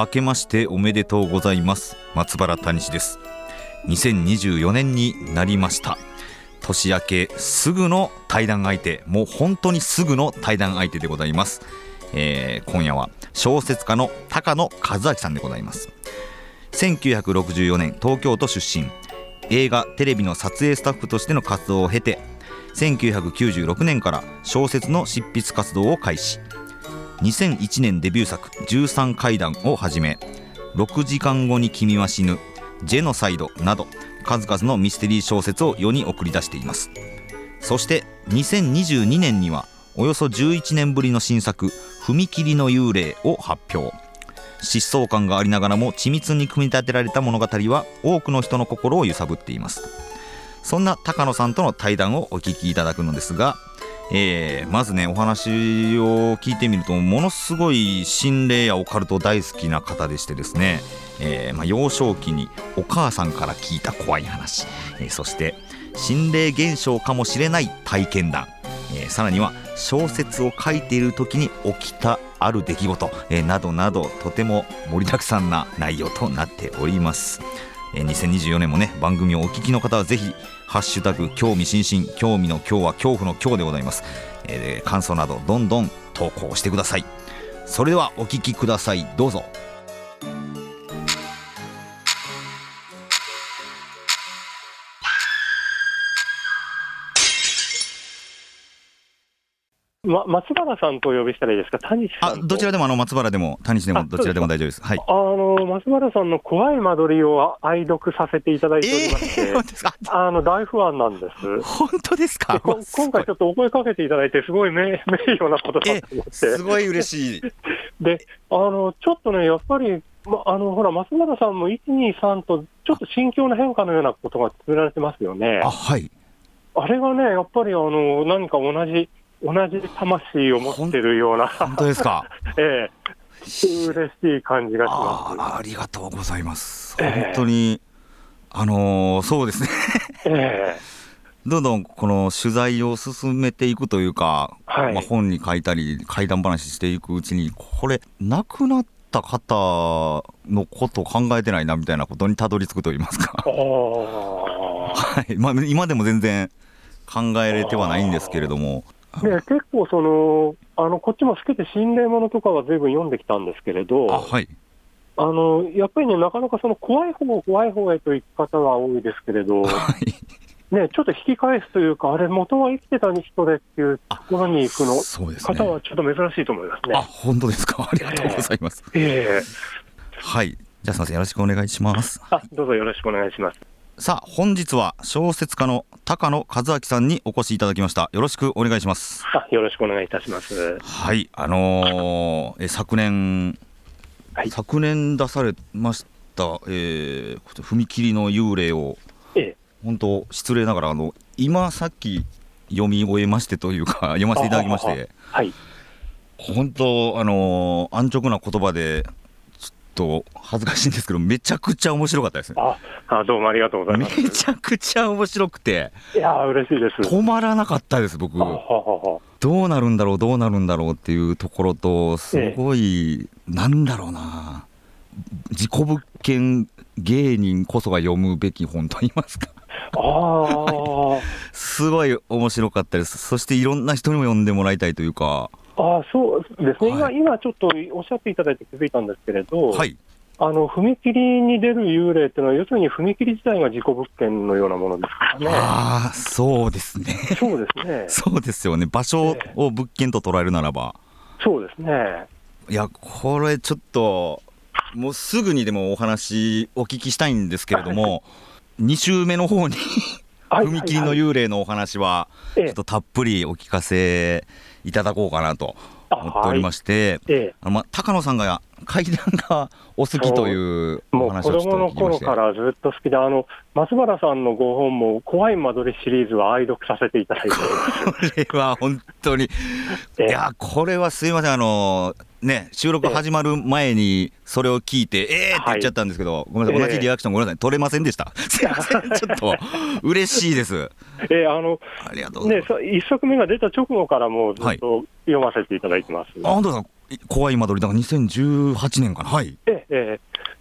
明けましておめでとうございます。松原谷氏です。2024年になりました。年明けすぐの対談相手もう本当にすぐの対談相手でございます、えー、今夜は小説家の高野和明さんでございます。1964年東京都出身。映画テレビの撮影スタッフとしての活動を経て1996年から小説の執筆活動を開始。2001年デビュー作「13階段」をはじめ「6時間後に君は死ぬ」「ジェノサイド」など数々のミステリー小説を世に送り出しています。そして2022年にはおよそ11年ぶりの新作「踏切の幽霊」を発表。疾走感がありながらも緻密に組み立てられた物語は多くの人の心を揺さぶっています。そんな高野さんとの対談をお聞きいただくのですが、えー、まずねお話を聞いてみるとものすごい心霊やオカルト大好きな方でしてですね、えー、まあ、幼少期にお母さんから聞いた怖い話、えー、そして心霊現象かもしれない体験談、えさらには小説を書いている時に起きたある出来事、えなどなどとても盛りだくさんな内容となっております。え2024年もね番組をお聞きの方はぜひハッシュタグ興味津々興味の今日は恐怖の今日でございます、えー、感想などどんどん投稿してください。それではお聴きください。どうぞ。ま、松原さんとお呼びしたらいいですか、谷あどちらでもあの松原でも、谷氏でもどちらでも大丈夫です。はい、あの松原さんの怖い間取りを愛読させていただいておりまして、えー、あの大ファンなんです。本当ですか？今回ちょっとお声かけていただいて、すごい名名誉なことだと思って。すごい嬉しい。で、あのちょっとね、やっぱり、ま、あのほら、松原さんも1、2、3と、ちょっと心境の変化のようなことが作られてますよね。あはいあれがね、やっぱりあの何か同じ同じ魂を持ってるような、本当ですか？ええ。嬉しい感じがします。あありがとうございます。本当に、えー、あのー、そうですね。えー、どんどんこの取材を進めていくというか、はい、まあ、本に書いたり怪談話していくうちにこれ亡くなった方のことを考えてないなみたいなことにたどり着くといいますか。はい。まあ、今でも全然考えれてはないんですけれどもで結構そのあの、こっちも好きで心霊ものとかはずいぶん読んできたんですけれど、はい、あのやっぱりね、なかなかその怖い方怖い方へと行く方が多いですけれど、はい、ね、ちょっと引き返すというか、あれ、元は生きてた人でっていうところに行くの、ね、方はちょっと珍しいと思いますね。あ本当ですか、ありがとうございます。えー、え。ー、はい。じゃあすみません。よろしくお願いします。あどうぞよろしくお願いしますさあ本日は小説家の高野和明さんにお越しいただきました。よろしくお願いします。よろしくお願いいたします。はいあのー、え昨年、はい、昨年出されました、えー、踏切の幽霊を、ええ、本当失礼ながらあの今さっき読み終えましてというか読ませていただきまして。はい。本当あのー、安直な言葉でと恥ずかしいんですけど、めちゃくちゃ面白かったですね。ああどうもありがとうございます。めちゃくちゃ面白くて、いや嬉しいです。止まらなかったです、僕。どうなるんだろう、どうなるんだろうっていうところと、すごい、ええ、なんだろうな、事故物件芸人こそが読むべき本と言いますか。あ すごい面白かったです、そしていろんな人にも読んでもらいたいというか。あそうですね、はい、今、今ちょっとおっしゃっていただいて気づいたんですけれど、はい、あの踏切に出る幽霊っていうのは、要するに踏切自体が事故物件のようなものですからね。あそうですね。そうですね。そうですよね、場所を物件と捉えるならば。えー、そうですね。いや、これちょっと、もうすぐにでもお話お聞きしたいんですけれども、はい、2週目の方に踏切の幽霊のお話は、ちょっとたっぷりお聞かせいただこうかなと思っておりまして、はい、えあのまあ、高野さんが階段がお好きというお話をちょっと聞きまして。もう子供の頃からずっと好きで、あの松原さんのご本も、怖い間取りシリーズは愛読させていただいて これは本当に、いや、これはすいません、あのね、収録始まる前にそれを聞いて、ええーって言っちゃったんですけど、ごめんなさい、同じリアクション、ごめんなさい、取れませんでした。すいません、ちょっと嬉しいです。えー、あのありがとうね、一作目が出た直後からもうずっと読ませていただいてます。はい、あ本当だ怖い間取り、だから2018年かな、はい。ええ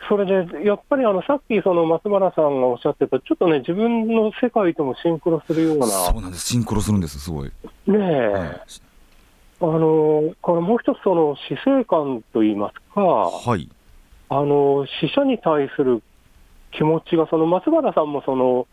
それで、やっぱりあのさっき、その松原さんがおっしゃってた、ちょっとね、自分の世界ともシンクロするような。そうなんです、シンクロするんです、すごい。ねえ、はい、あのこれもう一つ、その死生観といいますか、はい、あの死者に対する気持ちが、その松原さんもその、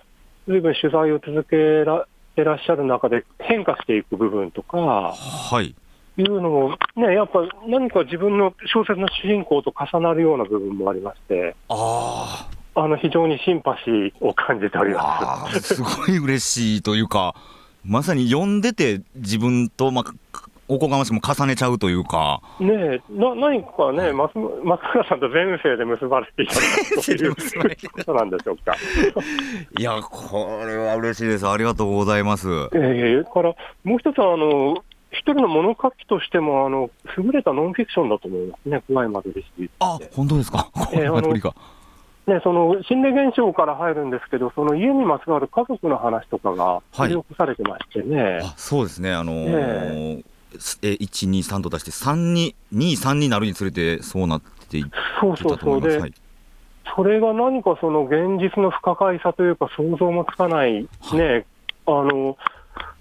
ずいぶん取材を続けらてらっしゃる中で変化していく部分とか、はい、いうのも、ね、やっぱ何か自分の小説の主人公と重なるような部分もありまして、ああの非常にシンパシーを感じております。すごい嬉しいというか、まさに読んでて、自分と、まあ、おこがましくも重ねちゃうというか。ねえ、な何かね、松松村さんと前世で結ばれていたということなんでしょうか。いや、これは嬉しいです。ありがとうございます。ええー、からもう一つあの、一人の物書きとしても、あの優れたノンフィクションだと思いますね、怖い間取りシあ、本当ですか？怖い間取りが。ね、その心霊現象から入るんですけど、その家にまつわる家族の話とかが記録されてましてね、はい、あそうですね、あのーねえ1、2、3と出して、3に、2、3になるにつれて、そうなっていったと思います。そうそうそう。で、はい、それが何かその現実の不可解さというか、想像もつかない、はい、ね、あの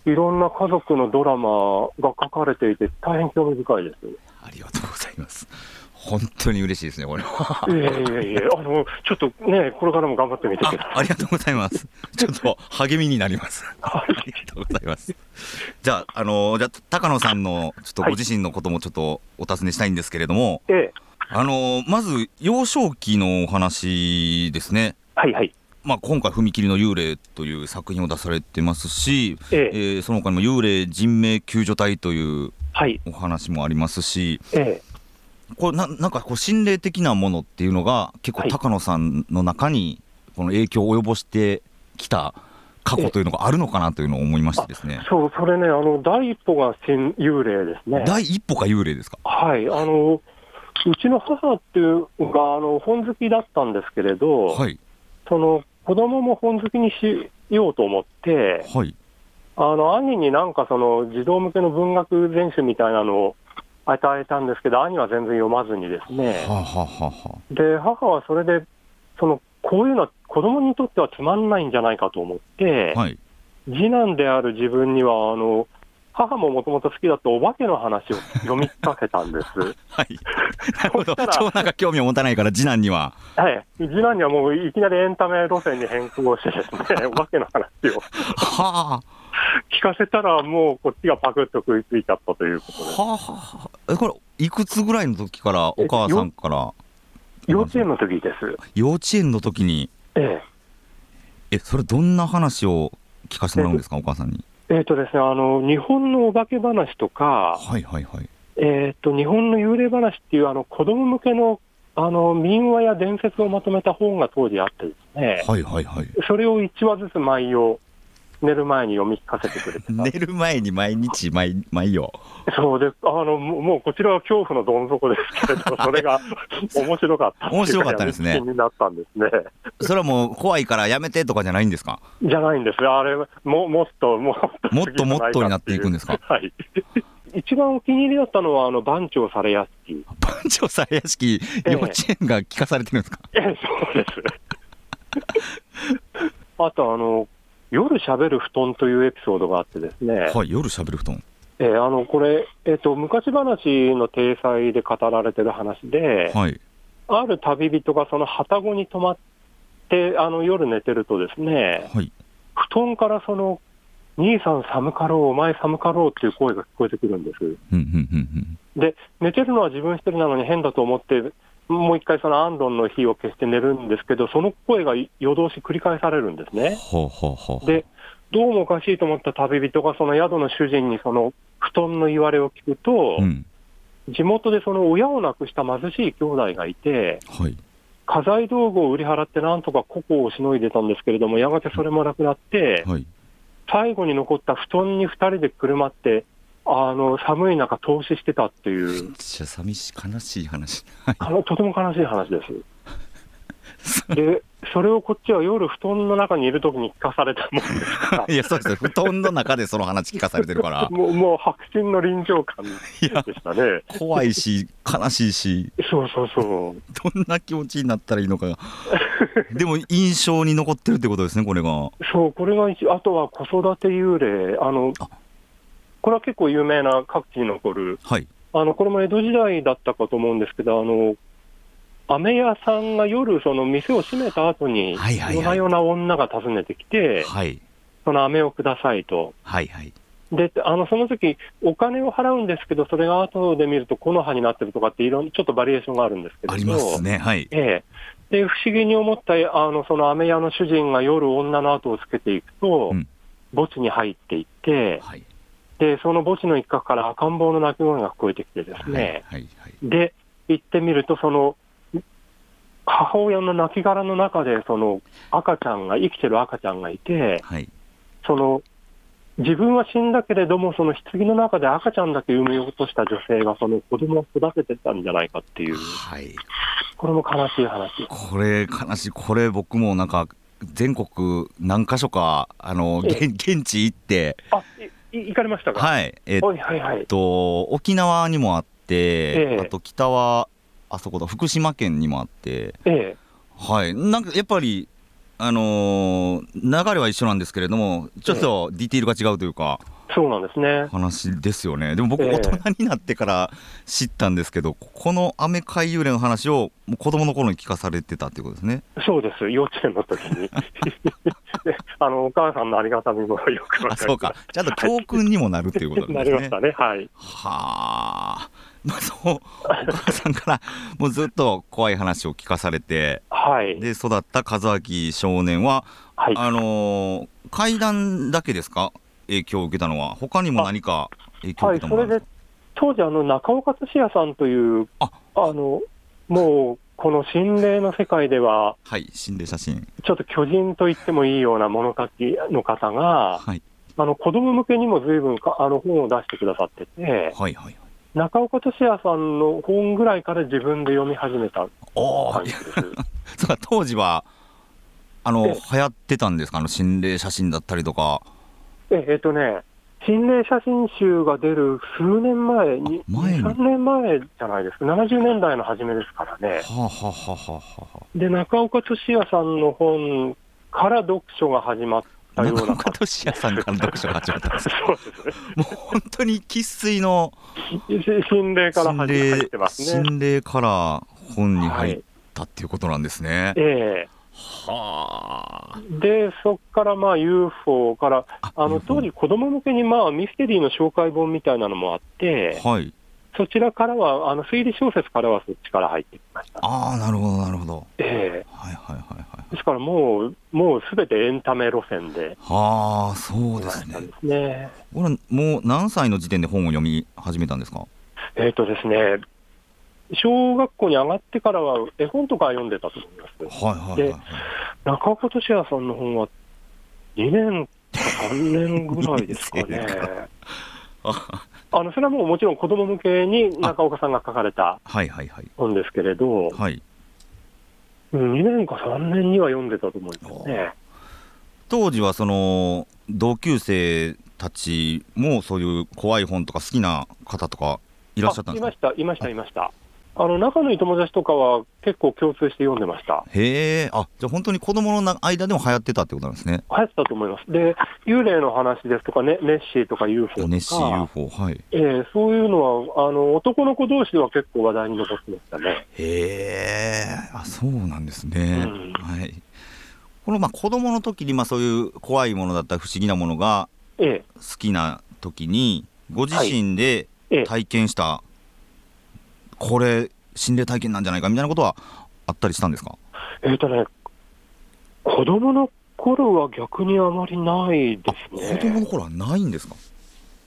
いろんな家族のドラマが書かれていて、大変興味深いですありがとうございます。本当に嬉しいですね、これは。いやいやいや、あの、ちょっとね、これからも頑張ってみてください。ありがとうございます。ちょっと励みになります。ありがとうございます。じゃあ、あの、じゃ高野さんの、ちょっとご自身のこともちょっとお尋ねしたいんですけれども、はい、あの、まず、幼少期のお話ですね。はいはい。まあ、今回、踏切の幽霊という作品を出されてますし、えええー、その他にも幽霊人命救助隊というお話もありますし、ええ、これななんかこう心霊的なものっていうのが結構高野さんの中にこの影響を及ぼしてきた過去というのがあるのかなというのを思いましてですね。そうそれねあの第一歩が幽霊ですね。第一歩が幽霊ですか？はいあのうちの母っていうがあの本好きだったんですけれど、はい、その子供も本好きにしようと思って、はい、あの兄になんかその児童向けの文学全集みたいなのを与えたんですけど、兄は全然読まずにですね、はははで母はそれでその、こういうのは子供にとってはつまんないんじゃないかと思って、はい、次男である自分には、あの母ももともと好きだったお化けの話を読み聞かせたんです。はい、なるほど、長男が興味を持たないから、次男には。はい、次男にはもういきなりエンタメ路線に変更してですね、お化けの話を。はあ聞かせたら、もうこっちがパクッと食いついちゃったということで。はあ、はあ、これ、いくつぐらいの時から、お母さんから？幼稚園の時です。幼稚園の時に？ええ。え、それ、どんな話を聞かせてもらうんですか、お母さんに。えっ、とですね、あの、日本のお化け話とか、はいはいはい。えっ、と、日本の幽霊話っていう、あの、子供向けの、あの、民話や伝説をまとめた本が当時あってですね。はいはいはい。それを1話ずつ毎夜、寝る前に読み聞かせてくれて 寝る前に毎日毎、毎夜。そうであの、もうこちらは恐怖のどん底ですけれど、それが 面白かった面白かったですね。になったんですね。それはもう怖いからやめてとかじゃないんですか？じゃないんです。あれ、ももっと、もっと、もっともっとになっていくんですか？はい。一番お気に入りだったのは、あの番長され屋敷。番長され屋敷、幼稚園が聞かされてるんですか？ええ、そうです。あと、あの、夜しゃべる布団というエピソードがあってですね。はい、夜しゃべる布団。えー、あのこれ、えーと、昔話の体裁で語られてる話で、はい、ある旅人がその旅籠に泊まってあの夜寝てるとですね、はい、布団からその兄さん寒かろう、お前寒かろうっていう声が聞こえてくるんです。で、寝てるのは自分一人なのに変だと思って、もう一回そのアンドンの火を消して寝るんですけど、その声が夜通し繰り返されるんですね。で、どうもおかしいと思った旅人がその宿の主人にその布団の言われを聞くと、うん、地元でその親を亡くした貧しい兄弟がいて、はい。家財道具を売り払ってなんとか個々をしのいでたんですけれども、やがてそれもなくなって、はい。最後に残った布団に2人でくるまって、あの寒い中、投資してたっていうめっ、ちゃ寂しい、悲しい話。とても悲しい話です。で、それをこっちは夜、布団の中にいるときに聞かされたもんですから いや、そうですよ。布団の中でその話聞かされてるから、もうもう白真の臨場感でしたね。怖いし、悲しいし、そうそうそう。どんな気持ちになったらいいのかが。でも、印象に残ってるってことですね、これが。そう、これが一、あとは子育て幽霊、あのあ、これは結構有名な各地に残る、はい。あの、これも江戸時代だったかと思うんですけど、あの、飴屋さんが夜、その店を閉めた後に、夜な夜な女が訪ねてきて、はい。その飴をくださいと。はいはい。で、あの、その時、お金を払うんですけど、それが後で見ると木の葉になってるとかっていろんな、ちょっとバリエーションがあるんですけど。ありますね。はい。ええ。で、不思議に思った、あの、その飴屋の主人が夜女の後をつけていくと、うん墓地に入っていって、はい。で、その墓地の一角から赤ん坊の鳴き声が聞こえてきてですはい。ね、はい。はい。で、行ってみると、その、母親の亡骸の中で、その赤ちゃんが、生きてる赤ちゃんがいて、はい。その、自分は死んだけれども、その棺の中で赤ちゃんだけ産み落とした女性が、その子供を育ててたんじゃないかっていう、はい。これも悲しい話。これ悲しい、これ僕もなんか全国何箇所かあのえ現 現地行って、あ、行かれましたか？はい、えっはいはいはい。と沖縄にもあって、ええあと北はあそこだ福島県にもあって、ええ。はい、なんかやっぱりあのー流れは一緒なんですけれども、ちょっとディティールが違うというか。そうなんですね。話ですよねでも僕、ええ大人になってから知ったんですけど、このアメ海幽霊の話をもう子供の頃に聞かされてたっていうことですね。そうです。幼稚園の時に。であの、お母さんのありがたみもよくわかあそうか、ちゃんと教訓にもなるっていうことですね。りましたね。はい。はあ、まあ、そう、お母さんからもうずっと怖い話を聞かされて、はい。で育った和明少年は、はい。あのー階段だけですか、影響を受けたのは、他にも何か影響をはい、受けたものなんでそれで、当時、あの、中岡寿也さんという、ああの、もう、この心霊の世界では、はい、心霊写真。ちょっと巨人と言ってもいいような物書きの方が、はい、あの、子供向けにも随分か、あの、本を出してくださってて、はい、はいはい。中岡寿也さんの本ぐらいから自分で読み始めた。感じです。そうか当時はあのえ。流行ってたんですか？あの心霊写真だったりとかえ、えっとね、心霊写真集が出る数年前に、あ前に？3年前じゃないですか、70年代の初めですからね。はあ、はあはあはあはあ、で、中岡俊也さんの本から読書が始まったような中岡俊也さんから読書が始まったんです そうですね。もう本当に生粋のし心霊から心始ま霊ってますね。心霊から本に入っはい。たっていうことなんですね、えはあ。えで、そこからまあ UFO から、ああの当時、子供向けにまあミステリーの紹介本みたいなのもあって、はい。そちらからは、あの推理小説からはそっちから入ってきました。ああなるほどなるほど。ええ。はいはいはいはい。ですからもう、もうすべてエンタメ路線で、はあそうですね。すね。これもう何歳の時点で本を読み始めたんですか？えっ、とですね、小学校に上がってからは絵本とか読んでたと思います。はいはいはいはい中岡俊也さんの本は2年か3年ぐらいですかね。あ あのそれはもうもちろん子供向けに中岡さんが書かれた本ですけれど、はいうん2年か3年には読んでたと思いますね。当時はその同級生たちもそういう怖い本とか好きな方とかいらっしゃったんですか？あいました、いました、いました。あの仲のいい友達とかは結構共通して読んでました。へえ。あじゃあ本当に子供のな間でも流行ってたってことなんですね。流行ってたと思います。で、幽霊の話ですとか、ね、ネッシーとか UFO とか、ネッシー UFO はい。えーそういうのはあの男の子同士では結構話題に残ってましたね。へえ。あそうなんですね、うん。はい。このまあ子供の時にまあそういう怖いものだったり不思議なものがえ好きな時にご自身でえええ。体験した、これ心霊体験なんじゃないかみたいなことはあったりしたんですか？えーとね、子供の頃は逆にあまりないであすね。子供の頃はないんですか？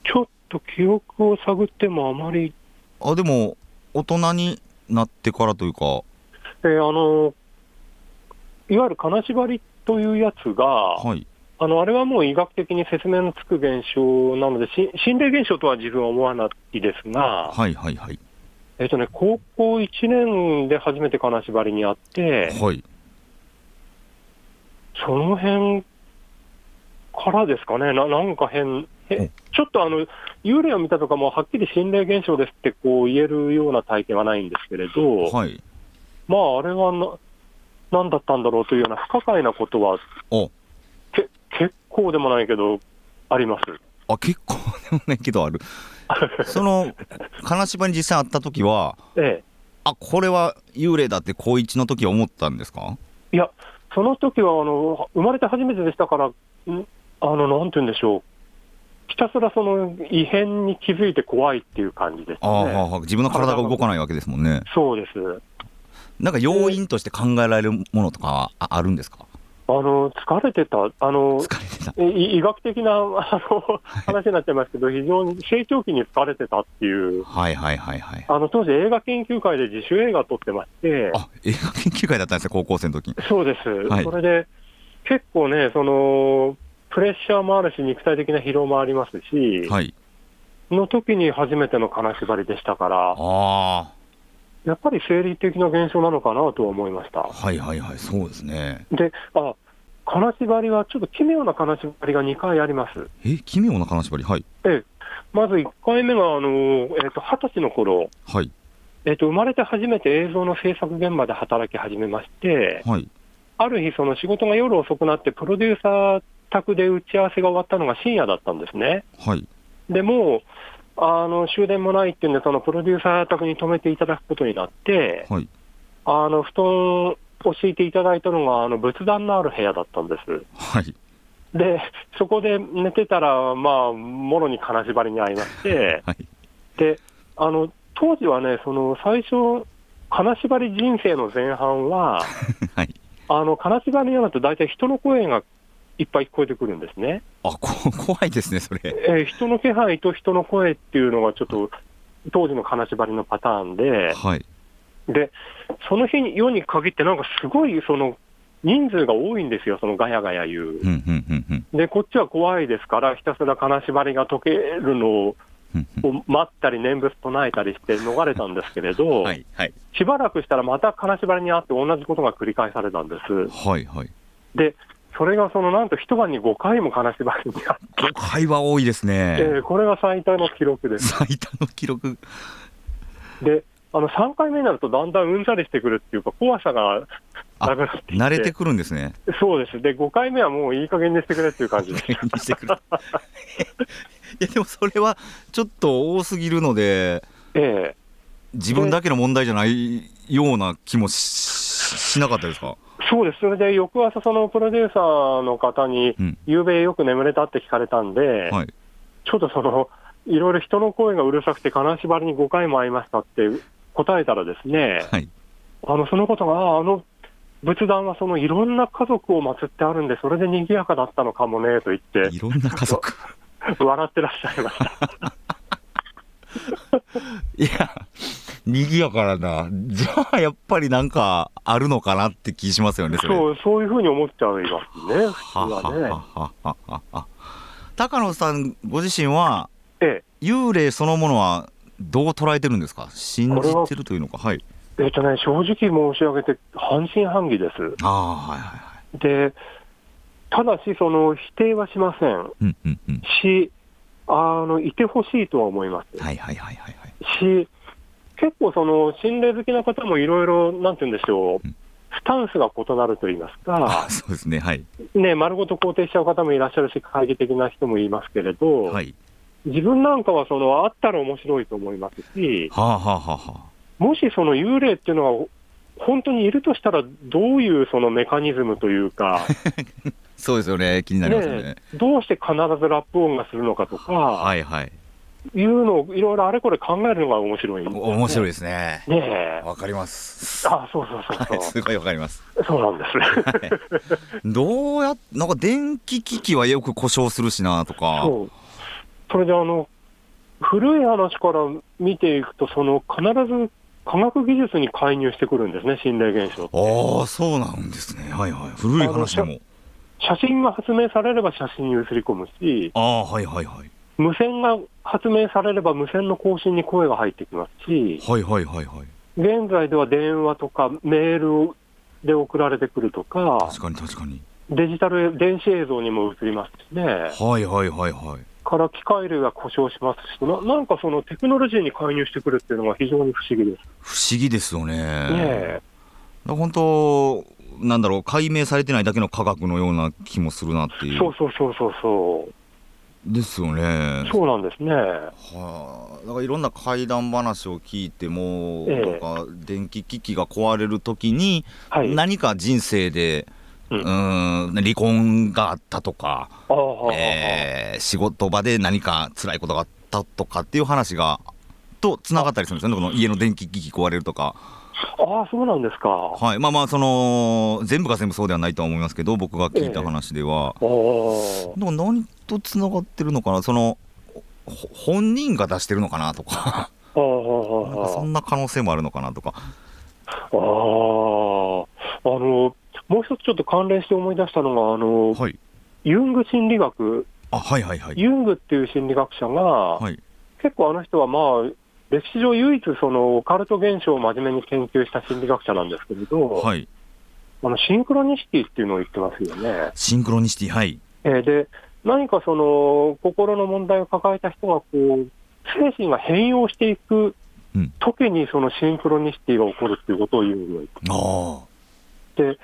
ちょっと記憶を探ってもあまり。あでも大人になってからというか。えー、あのいわゆる金縛りというやつが、はい、あのあれはもう医学的に説明のつく現象なので、心霊現象とは自分は思わないですが、はいはいはいえっ、とね、高校1年で初めて金縛りにあって、はい、その辺からですかね、ななんか変、えちょっとあの幽霊を見たとかも、はっきり心霊現象ですってこう言えるような体験はないんですけれど、はい、まあ、あれはな何だったんだろうというような不可解なことは、け結構でもないけど、あります。あ結構でもないけどある。その金縛に実際会った時は、ええ、あこれは幽霊だって高一の時思ったんですか？いや、その時はあの生まれて初めてでしたから、あのなんて言うんでしょう、ひたすらその異変に気づいて怖いっていう感じです、ね、あ自分の体が動かないわけですもんね。そうです。なんか要因として考えられるものとかはあるんですか？あの疲れてた、あの医学的なあの話になっちゃいますけど、非常に成長期に疲れてたっていう、はいはいはいはい、あの当時、映画研究会で自主映画撮ってまして、あ映画研究会だったんですよ、高校生の時そうです、はい、それで結構ね、そのプレッシャーもあるし、肉体的な疲労もありますし、はい、の時に初めての金縛りでしたから。あやっぱり生理的な現象なのかなとは思いましたはいはいはい、そうですね。で、あ金縛りはちょっと奇妙な金縛りが2回あります。え、奇妙な金縛り、はい。えまず1回目が、あのえーと、20歳の頃はいえーと、生まれて初めて映像の制作現場で働き始めまして、はい、ある日、その仕事が夜遅くなって、プロデューサー宅で打ち合わせが終わったのが深夜だったんですね。はい、でもあの終電もないっていうんで、そのプロデューサー宅に泊めていただくことになって、はい、あの布団を敷いていただいたのが、あの仏壇のある部屋だったんです。はい、で、そこで寝てたら、まあ、もろに金縛りに遭いまして、はい、であの当時はね、その最初、金縛り人生の前半は、はい、あの金縛りになると、大体人の声がいっぱい聞こえてくるんですね。あこ 怖いですね、それ、えー、人の気配と人の声っていうのが、ちょっと当時の金縛りのパターンで、はい、でその日に夜に限って、なんかすごいその人数が多いんですよ、そのガヤガヤ言う。で、こっちは怖いですから、ひたすら金縛りが解けるのを待ったり、念仏唱えたりして逃れたんですけれど、はいはい、しばらくしたらまた金縛りにあって、同じことが繰り返されたんです。はいはい、でそれがそのなんと一晩に5回も金縛りにあって。5回は多いですね。えー、これが最多の記録です。最多の記録。で、あの3回目になるとだんだんうんざりしてくるっていうか、怖さがなくなって慣れてくるんですね。そうです。で、5回目はもういい加減にしてくれっていう感じです。いや、でもそれはちょっと多すぎるので、ええ、自分だけの問題じゃないような気もしなかったですか？そうです、それで翌朝、そのプロデューサーの方に、ゆうべよく眠れたって聞かれたんで、はい、ちょっとその、いろいろ人の声がうるさくて、金縛りに5回も会いましたって答えたらですね、はい、あのそのことが、あの仏壇はそのいろんな家族を祀ってあるんで、それで賑やかだったのかもねと言って、いろんな家族。笑ってらっしゃいました。いや、賑やかな、じゃあやっぱりなんかあるのかなって気しますよね、そそうそういうふうに思っちゃいますね、普通はね。高野さんご自身は、ええ、幽霊そのものはどう捉えてるんですか、信じてるというのか、はい、えっ、とね、正直申し上げて、半信半疑です。あはいはいはい、でただし、その否定はしません、うんうんうん、しあのいてほしいとは思います。はいはいはいはい、し結構その心霊好きな方もいろいろ、なんて言うんでしょう、スタンスが異なると言いますか、そうですね、はい。ね、丸ごと肯定しちゃう方もいらっしゃるし、懐疑的な人もいますけれど、はい、自分なんかはそのあったら面白いと思いますし、はあはあはあ、もしその幽霊っていうのが本当にいるとしたら、どういうそのメカニズムというか、そうですよね、気になりますね、ね、どうして必ずラップ音がするのかとか、はいはい、いうのをいろいろあれこれ考えるのが面白い、ね、面白いですね。ねわかります。あそうそうそうそう、すごいわかります。そうなんですね。はい、どうやなんか電気機器はよく故障するしなとか。そう。それであの古い話から見ていくと、その必ず科学技術に介入してくるんですね、心霊現象ああ、そうなんですね。はいはい。古い話でも。写真が発明されれば写真に写り込むし、ああ、はいはいはい。無線が発明されれば無線の更新に声が入ってきますし、はいはいはいはい。現在では電話とかメールで送られてくるとか、確かに確かに。デジタル電子映像にも映りますしね。はいはいはいはい。から機械類が故障しますしな、なんかそのテクノロジーに介入してくるっていうのが非常に不思議です。不思議ですよね。ね本当、なんだろう、解明されてないだけの科学のような気もするなっていう。そうそうそうそうそう。ですよね。そうなんですね。はあ、だからいろんな怪談話を聞いても、ええとか電気機器が壊れるときに、はい。何か人生で、ううんん、離婚があったとか、ああ、えー仕事場で何か辛いことがあったとかっていう話が、とつながったりするんですよね、この家の電気機器壊れるとか。ああ、そうなんですか。あはい、まあまあ、その、全部が全部そうではないとは思いますけど、僕が聞いた話では。あ。でも何とつながってるのかな、その、ほ本人が出してるのかなとか、なんかそんな可能性もあるのかなとか。ああ。あの、もう一つちょっと関連して思い出したのが、あの、はい。ユング心理学、あ、はいはいはい。ユングっていう心理学者が、はい。結構あの人はまあ、歴史上唯一そのオカルト現象を真面目に研究した心理学者なんですけれど、はい。あのシンクロニシティっていうのを言ってますよね。シンクロニシティ、はい。えーで、何かその心の問題を抱えた人がこう、精神が変容していくうん時にそのシンクロニシティが起こるっていうことを言うのあで、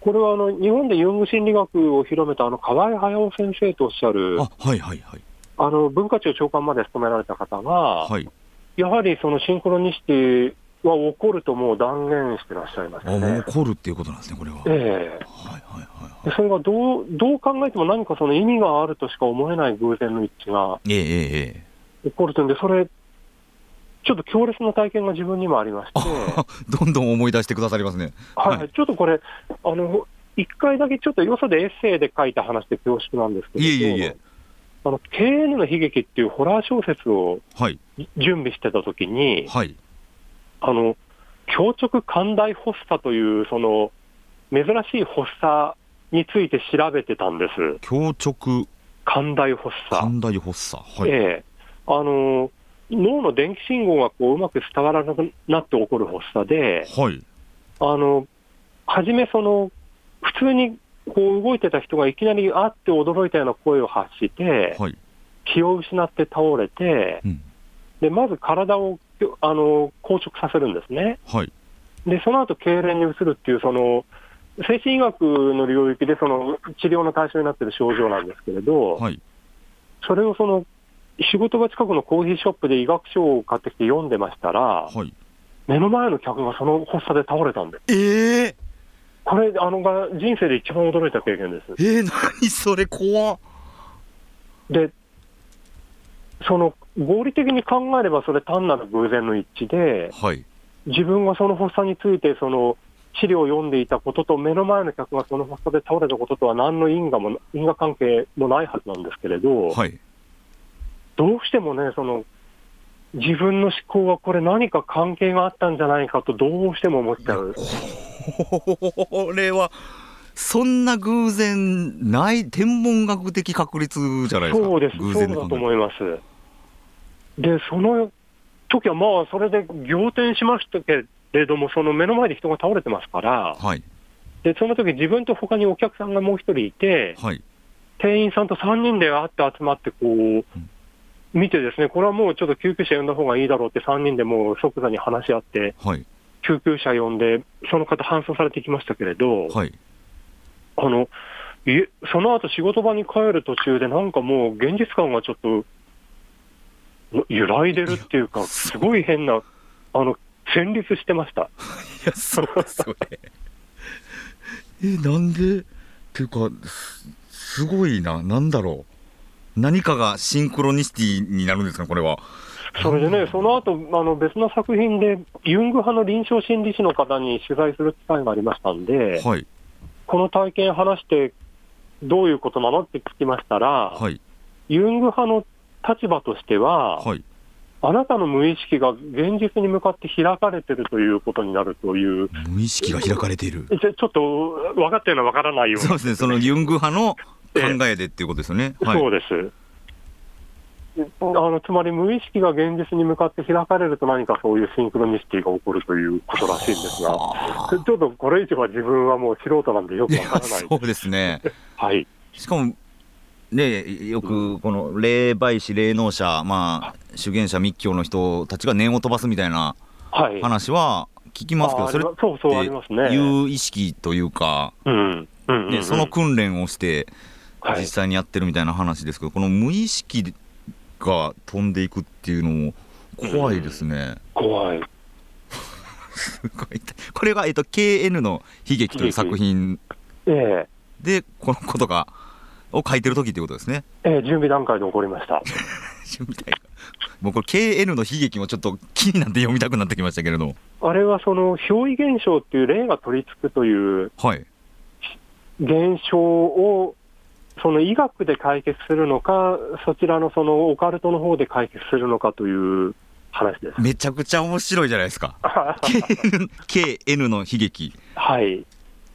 これはあの日本でユング心理学を広めたあの河合駿先生とおっしゃるあ。、あ、はいはいはい。あの文化庁長官まで務められた方が、はい。やはりそのシンクロニシティは起こるともう断言してらっしゃいますね。怒るっていうことなんですね、これは。はいええはいはいでそれがどうどう考えても何かその意味があるとしか思えない偶然の一致がい。ええええええ。起こるというんで、それ、ちょっと強烈な体験が自分にもありまして、あ どんどん思い出してくださりますね。はいはいちょっとこれ、あの一回だけちょっとよそでエッセイで書いた話で恐縮なんですけど、いえいえいえあの KN の悲劇っていうホラー小説をはい。準備してたときに、はい。あの強直寛大発作という、その珍しい発作について調べてたんです、強直寛大発作。寛大発作。はい。ええあの脳の電気信号がこううまく伝わらなくなって起こる発作で、はい。あの初め、その普通にこう動いてた人がいきなりあって驚いたような声を発して、はい。気を失って倒れて、うん。でまず体をあの硬直させるんですね。はい。で、その後痙攣に移るっていう、その精神医学の領域でその治療の対象になっている症状なんですけれど、はい。それをその仕事場近くのコーヒーショップで医学書を買ってきて読んでましたら、はい。目の前の客がその発作で倒れたんです。ええこれ、あのが人生で一番驚いた経験です。えー、何それ怖っで、その合理的に考えれば、それ単なる偶然の一致で、はい。自分がその発作について、その資料を読んでいたことと、目の前の客がその発作で倒れたこととは、何の因果も因果関係もないはずなんですけれど、はい。どうしてもね、その自分の思考はこれ、何か関係があったんじゃないかと、どうしても思っちゃう。これは、そんな偶然ない、天文学的確率じゃないですか？そうです、偶そう然で考えだと思います。で、その時はまあ、それで仰天しましたけれども、その目の前で人が倒れてますから、はい。でその時自分と他にお客さんがもう一人いて、はい。店員さんと3人であって集まって、こう、見てですね、これはもうちょっと救急車呼んだ方がいいだろうって3人でもう即座に話し合って、はい。救急車呼んで、その方搬送されてきましたけれど、はい。あの、いその後仕事場に帰る途中で、なんかもう現実感がちょっと、揺らいでるっていうか、すごい変な、あの、戦慄してました。いや、そうですよね。え、なんで？っていうか、すすごいな、なんだろう。何かがシンクロニシティになるんですか、これは。それでね、その後あの別の作品で、ユング派の臨床心理士の方に取材する機会がありましたんで、はい。この体験話して、どういうことなのって聞きましたら、はい。ユング派の立場としては、はい。あなたの無意識が現実に向かって開かれてるということになるという、無意識が開かれている。ちょちょっと分かったような分からないようなそうですね、そのユング派の考えでっていうことですよね。はい。そうです。あのつまり無意識が現実に向かって開かれると何かそういうシンクロニシティが起こるということらしいんですが、ちょっとこれ以上は自分はもう素人なんでよくわからない。そうですね。はい。しかも、ね、よくこの霊媒師、霊能者、まあ、修験者、密教の人たちが念を飛ばすみたいなはい。話は聞きますけど、あそれっ。ていう意識というか、その訓練をして、はい実際にやってるみたいな話ですけど、この無意識が飛んでいくっていうのも怖いですね。怖い。すごいこれが、えっと、KN の悲劇という作品えで、このことが、を書いてる時っていうことですね。えええ準備段階で起こりました。みたいなもうこれ KN の悲劇もちょっと気になって読みたくなってきましたけれどあれはその憑依現象っていう霊が取り付くというはい現象を、その医学で解決するのか、そちらのそのオカルトの方で解決するのかという話です。めちゃくちゃ面白いじゃないですか KN, の悲劇はい。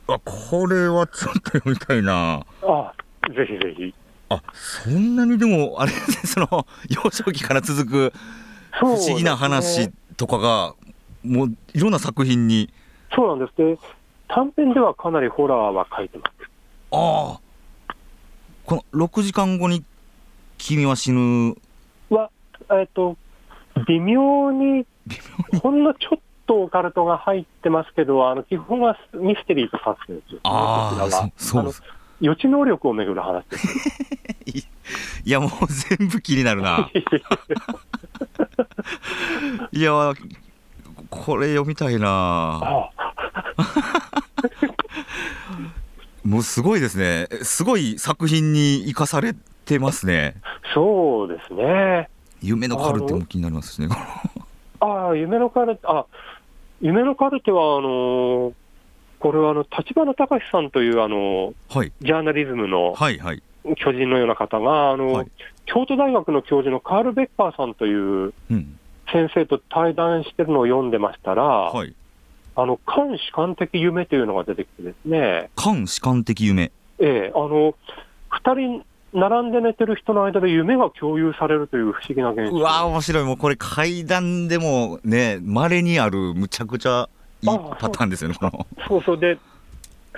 あこれはちょっと読みたいなあ、ぜひぜひ。あそんなにでもあれですねその幼少期から続く不思議な話とかがもういろんな作品にそうなんです。で、短編ではかなりホラーは書いてます。ああこの6時間後に君は死ぬ。は、えっと、微妙に、ほんのちょっとオカルトが入ってますけど、あの、基本はミステリーとサスペンああそそう。です予知能力をめぐる話です。いやもう全部気になるな。いやこれ読みたいな。あもうすごいですね。すごい作品に生かされてますね。そうですね。夢のカルテも気になりますしね。ああ、夢のカルテ、あ、夢のカルテは、あのこれはあの、立花隆さんという、あの、はい。ジャーナリズムのはいはい。巨人のような方が、あの、はい。京都大学の教授のカール・ベッカーさんといううん。先生と対談してるのを読んでましたら、はいあの、感主観的夢というのが出てきてですね、感主観的夢。ええ、あの、二人並んで寝てる人の間で夢が共有されるという不思議な現象。うわー面白い。もうこれ階段でもね稀にあるむちゃくちゃいいあパターンですよねそうそう。で、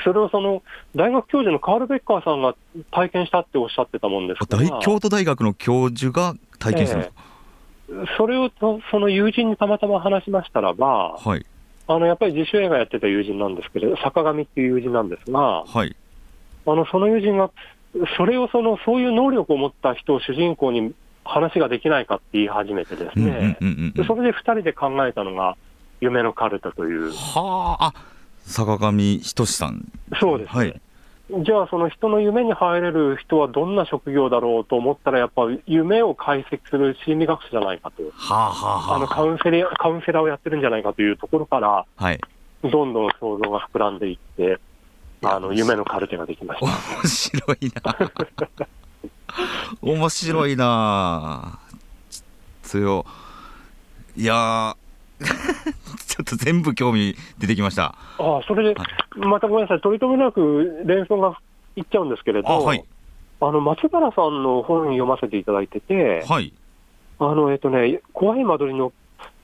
それをその大学教授のカール・ベッカーさんが体験したっておっしゃってたもんですから、大京都大学の教授が体験してるんですか、それをとその友人にたまたま話しましたらば、はいあのやっぱり自主映画やってた友人なんですけど、坂上っていう友人なんですが、はい。あのその友人が、それをそのそういう能力を持った人を主人公に話ができないかって言い始めてですね、それで2人で考えたのが、夢のカルタという、はあ。あ坂上仁さん。そうですね。はいじゃあ、その人の夢に入れる人はどんな職業だろうと思ったら、やっぱ夢を解析する心理学者じゃないかと、はあはああ。のはカウンセラーカウンセラーをやってるんじゃないかというところから、あはい。どんどん想像が膨らんでいって、あの夢のカルテができました。面白いな。面白いな。強。いやーちょっと全部興味出てきました。ああそれで、またごめんなさい、取り留めなく連想がいっちゃうんですけれど、あはい。あの松原さんの本読ませていただいてて、はい。あのえっとね、怖い間取りの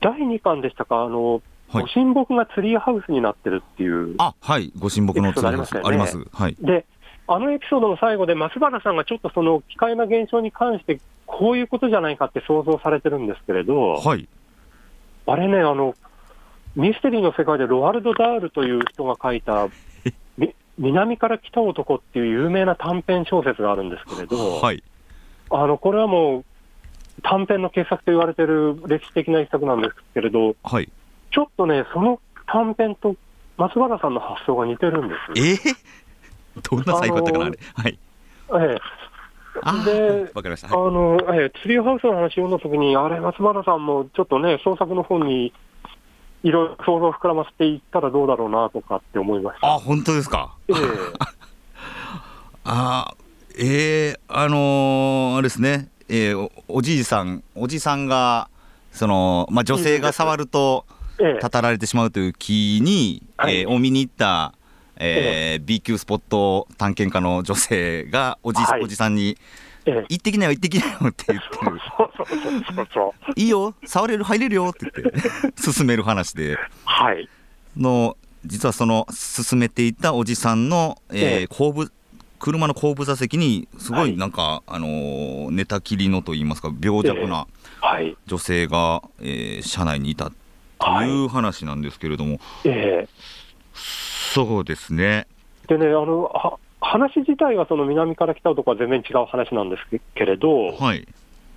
第2巻でしたか、あのはい。ご神木がツリーハウスになってるっていう。あはい。ご神木のエピソードありましたよね。あります。はい。で、あのエピソードの最後で、松原さんがちょっとその奇怪な現象に関して、こういうことじゃないかって想像されてるんですけれど、はい。あれね、あの、ミステリーの世界でロワルド・ダールという人が書いた、み南から来た男っていう有名な短編小説があるんですけれど、はい。あの、これはもう短編の傑作と言われてる歴史的な一作なんですけれど、はい。ちょっとね、その短編と松原さんの発想が似てるんです。え？ー、どんな最後だったかなあれ？はい。えあでーわかりました。え、あはい。の、ええ、ツリーハウスの話読んだときに、あれ、松原さんもちょっとね、創作の本にいろいろ想像を膨らませていったらどうだろうなとかって思いました。あ本当ですか？ええ。あーえー、あのー、あれですね。えーおおじいさんおじさんがその、まあ、女性が触るとええ。たたられてしまうという気に、はい。えーを見に行った、えー B 級スポット探検家の女性がおじ,、はい。おじさんにええ「行ってきなよ行ってきなよ」って言ってる。そうそうそうそうそう。「いいよ触れる入れるよ」って言って 進める話で。はい。の実はその進めていたおじさんの、えーええ。後部車の後部座席にすごはい。いなんか、あのー寝たきりのといいますか病弱なはい。女性が、えー車内にいたという話なんですけれども、ええ。そうですね。でね、あの、は話自体はその南から来たとか全然違う話なんですけれど、はい。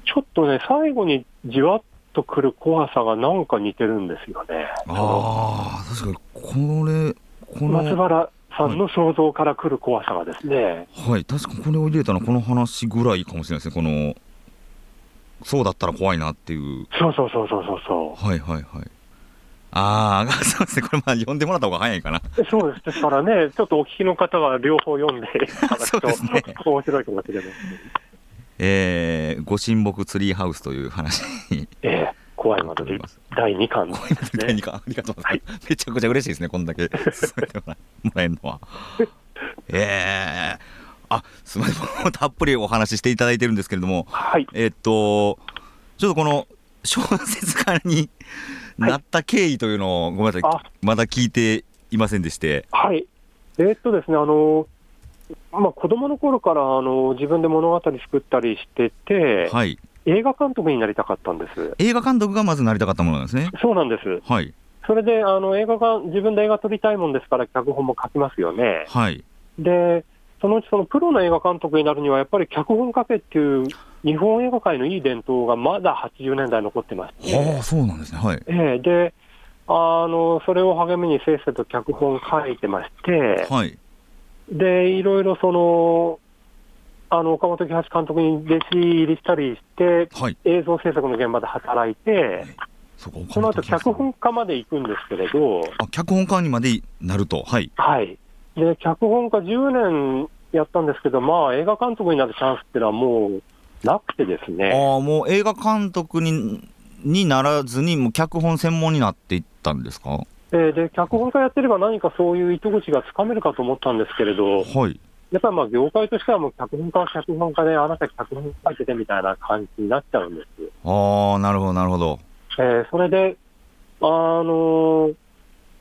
ちょっとね、最後にじわっとくる怖さがなんか似てるんですよね。ああ確かにこれこの松原さんの想像から来る怖さがですね、はい確かこれを入れたのはこの話ぐらいかもしれないですねこのそうだったら怖いなっていう。そうそうそうそうそうそはいはいはいああ そうですね。これまあ読んでもらった方が早いかな。う。そうです。ですからね、ちょっとお聞きの方は両方読んで そうですね。面白いかもしれない。えー、ご神木ツリーハウスという話。にええ怖い窓で第2巻ですね。第二巻。ありがとうございます、めちゃくちゃ嬉しいですねこんだけ。進めてもらえるのは。えー、あすみません。たっぷりお話ししていただいてるんですけれども。はい。えっとちょっとこの小説家になった経緯というのをごめんなさいあまだ聞いていませんでしてはい。えーっとですね、あの、まあ、子供の頃から、あの、自分で物語作ったりしてて、はい映画監督になりたかったんです。映画監督がまずなりたかったものなんですねそうなんです。はいそれで、あの、映画が、自分で映画撮りたいもんですから、脚本も書きますよね。はいで、そのうちそのプロの映画監督になるには、やっぱり脚本書けっていう、日本映画界のいい伝統がまだ80年代残ってまして、はあそうなんですね。はい。ええで、あの、それを励みにせっせと脚本書いてまして、はい。で、いろいろその、あの、岡本喜八監督に弟子入りしたりして、はい。映像制作の現場で働いて、そこその後脚本家まで行くんですけれど、あ脚本家にまでなると。はい。はい。で、脚本家10年やったんですけど、まあ、映画監督になるチャンスっていうのはもうなくてですね、ああもう映画監督ににならずにもう脚本専門になっていったんですか？えーで、脚本家やってれば何かそういう糸口がつかめるかと思ったんですけれど、はい。やっぱりまあ業界としてはもう脚本家は脚本家で、あなた脚本書いててみたいな感じになっちゃうんです。ああなるほどなるほど。えーそれで、あのー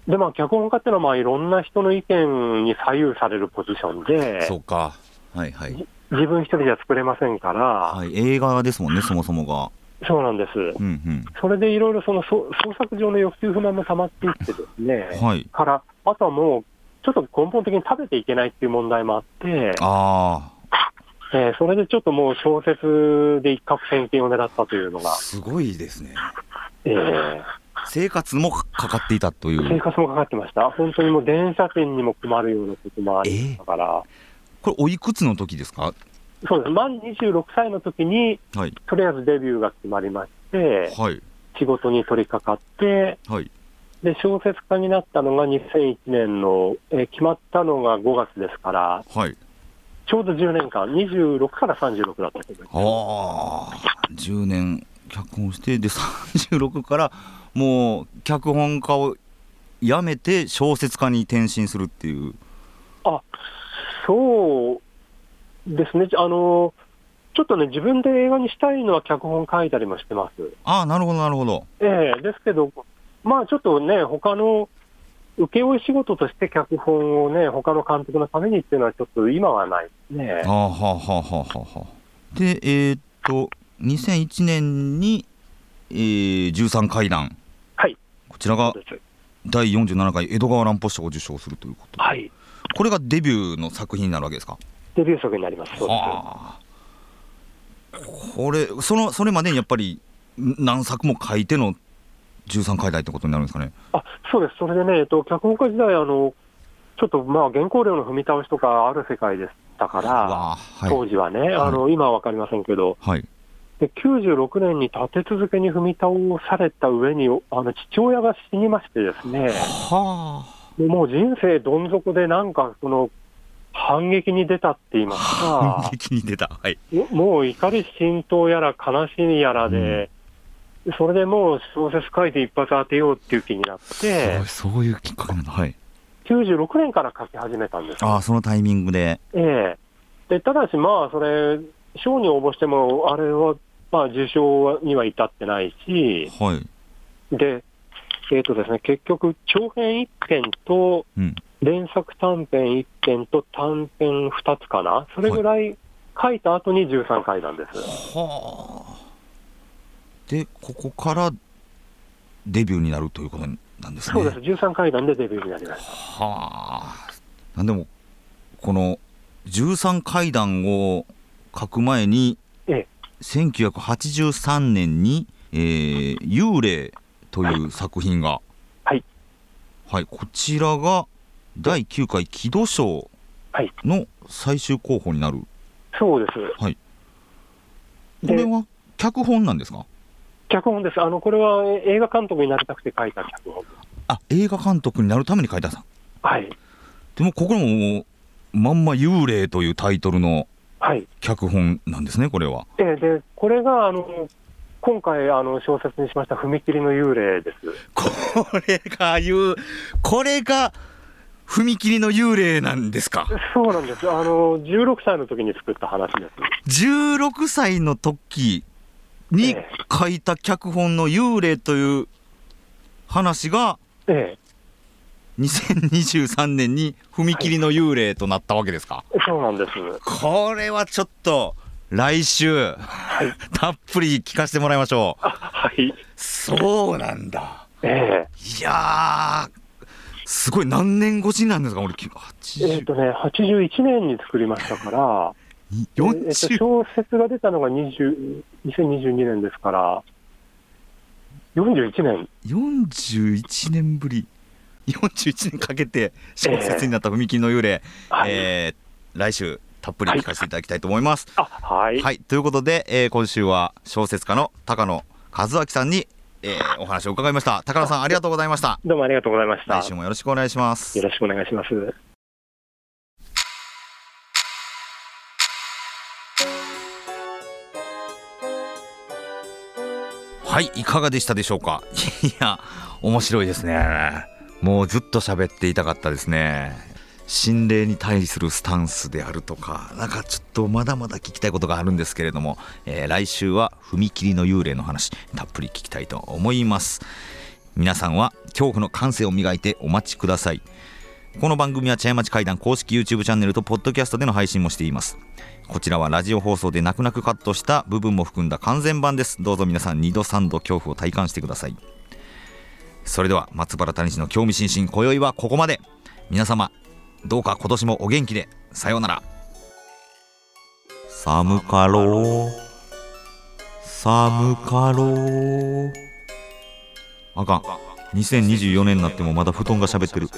で、まあ、脚本家っていうのは、まあ、いろんな人の意見に左右されるポジションで、そうか。はいはい自分一人じゃ作れませんから、はい映画ですもんねそもそもが。そうなんです。うんそれでいろいろそのそ創作上の欲求不満も溜まっていってですね、うんはい。から、あとはもう、ちょっと根本的に食べていけないっていう問題もあって、あえーそれでちょっともう小説で一攫千金を狙ったというのあが、すごいですね。えー。生活もかかっていたという。生活もかかってました。本当にもう電車賃にも困るようなこともありましたから、これおいくつの時ですか？そうです。満26歳の時に、はい。とりあえずデビューが決まりまして、はい。仕事に取り掛かって、はい。で、小説家になったのが2001年の、えー決まったのが5月ですから、はい。ちょうど10年間、26から36だったと思います。ああ10年脚本してで36からもう脚本家を辞めて小説家に転身するっていう。あ、そうですね。あの、ちょっとね、自分で映画にしたいのは脚本書いたりもしてます。ああなるほどなるほどええですけど、まあちょっとね、他の請負仕事として脚本をね、他の監督のためにっていうのは、ちょっと今はないですねあ。あはあはあはあはあはあでえーっと2001年に、えー、13階段はい。こちらが第47回江戸川乱歩賞を受賞するということではい。これがデビューの作品になるわけですか？デビュー作になります。そうです。はあ。これそのそれまでにやっぱりん何作も書いての13回台ってことになるんですかね？あ、そうです。それでね、えっと、脚本家時代、あの、ちょっとまあ原稿料の踏み倒しとかある世界でしたから、はい。当時はね、あの、今はわかりませんけど、はい。で96年に立て続けに踏み倒された上に、あの父親が死にましてですね、はもう人生どん底で、なんかその、反撃に出たって言いますか、反撃に出た、はい、もう怒り心頭やら悲しみやらで、うん、それでもう小説書いて一発当てようっていう気になって、そういうきっかけなんだ、はい、96年から書き始めたんですああ、そのタイミングで。ええ。でただし、まあ、それ、賞に応募しても、あれは、まあ、受賞には至ってないし、はい、で、えーとですね、結局、長編1編と、連作短編1編と短編2つかな、それぐらい書いた後に13回なんです。はあ。で、ここからデビューになるということなんですね。そうです、13回談でデビューになりました。はあ。でも、この13階段を書く前に、ええ、1983年に、えー、幽霊という作品が、はい、はい、こちらが第9回木戸賞の最終候補になる、そうです。はい、これは脚本なんですか？脚本です。あの、これは映画監督になりたくて書いた脚本。あ、映画監督になるために書いたさん。はい。でも、ここも、まんま幽霊というタイトルの脚本なんですね、これは。ええ、で、これが、あの、今回、あの、小説にしました踏切の幽霊です。これが、いう、これが、踏切の幽霊なんですか？そうなんです。あの、16歳の時に作った話です。16歳の時に書いた脚本の幽霊という話が、ええ、2023年に踏切の幽霊となったわけですか、はい、そうなんです。これはちょっと、来週、はい、たっぷり聞かせてもらいましょう。はい。そうなんだ。ええいやすごい、何年越しなんですか、俺、えっ、とね、81年に作りましたから、えー、と小説が出たのが20 2022年ですから、41年。41年ぶり。41年かけて小説になった踏切の幽霊、えー、えー、来週たっぷり聞かせていただきたいと思います。はい、はい、ということで、えー、今週は小説家の高野和明さんに、えー、お話を伺いました。高野さんありがとうございました。どうもありがとうございました。来週もよろしくお願いします。よろしくお願いします。はい、いかがでしたでしょうか？いや、面白いですね。もうずっと喋っていたかったですね心霊に対するスタンスであるとかなんかちょっとまだまだ聞きたいことがあるんですけれども、えー、来週は踏切の幽霊の話たっぷり聞きたいと思います。皆さんは恐怖の感性を磨いてお待ちください。この番組は茶屋町会談公式 YouTube チャンネルとポッドキャストでの配信もしています。こちらはラジオ放送で泣く泣くカットした部分も含んだ完全版です。どうぞ皆さん2度3度恐怖を体感してください。それでは松原谷氏の興味津々今宵はここまで。皆様どうか今年もお元気で。さようなら。寒かろう。寒かろう。あかん。2024年になってもまだ布団が喋ってる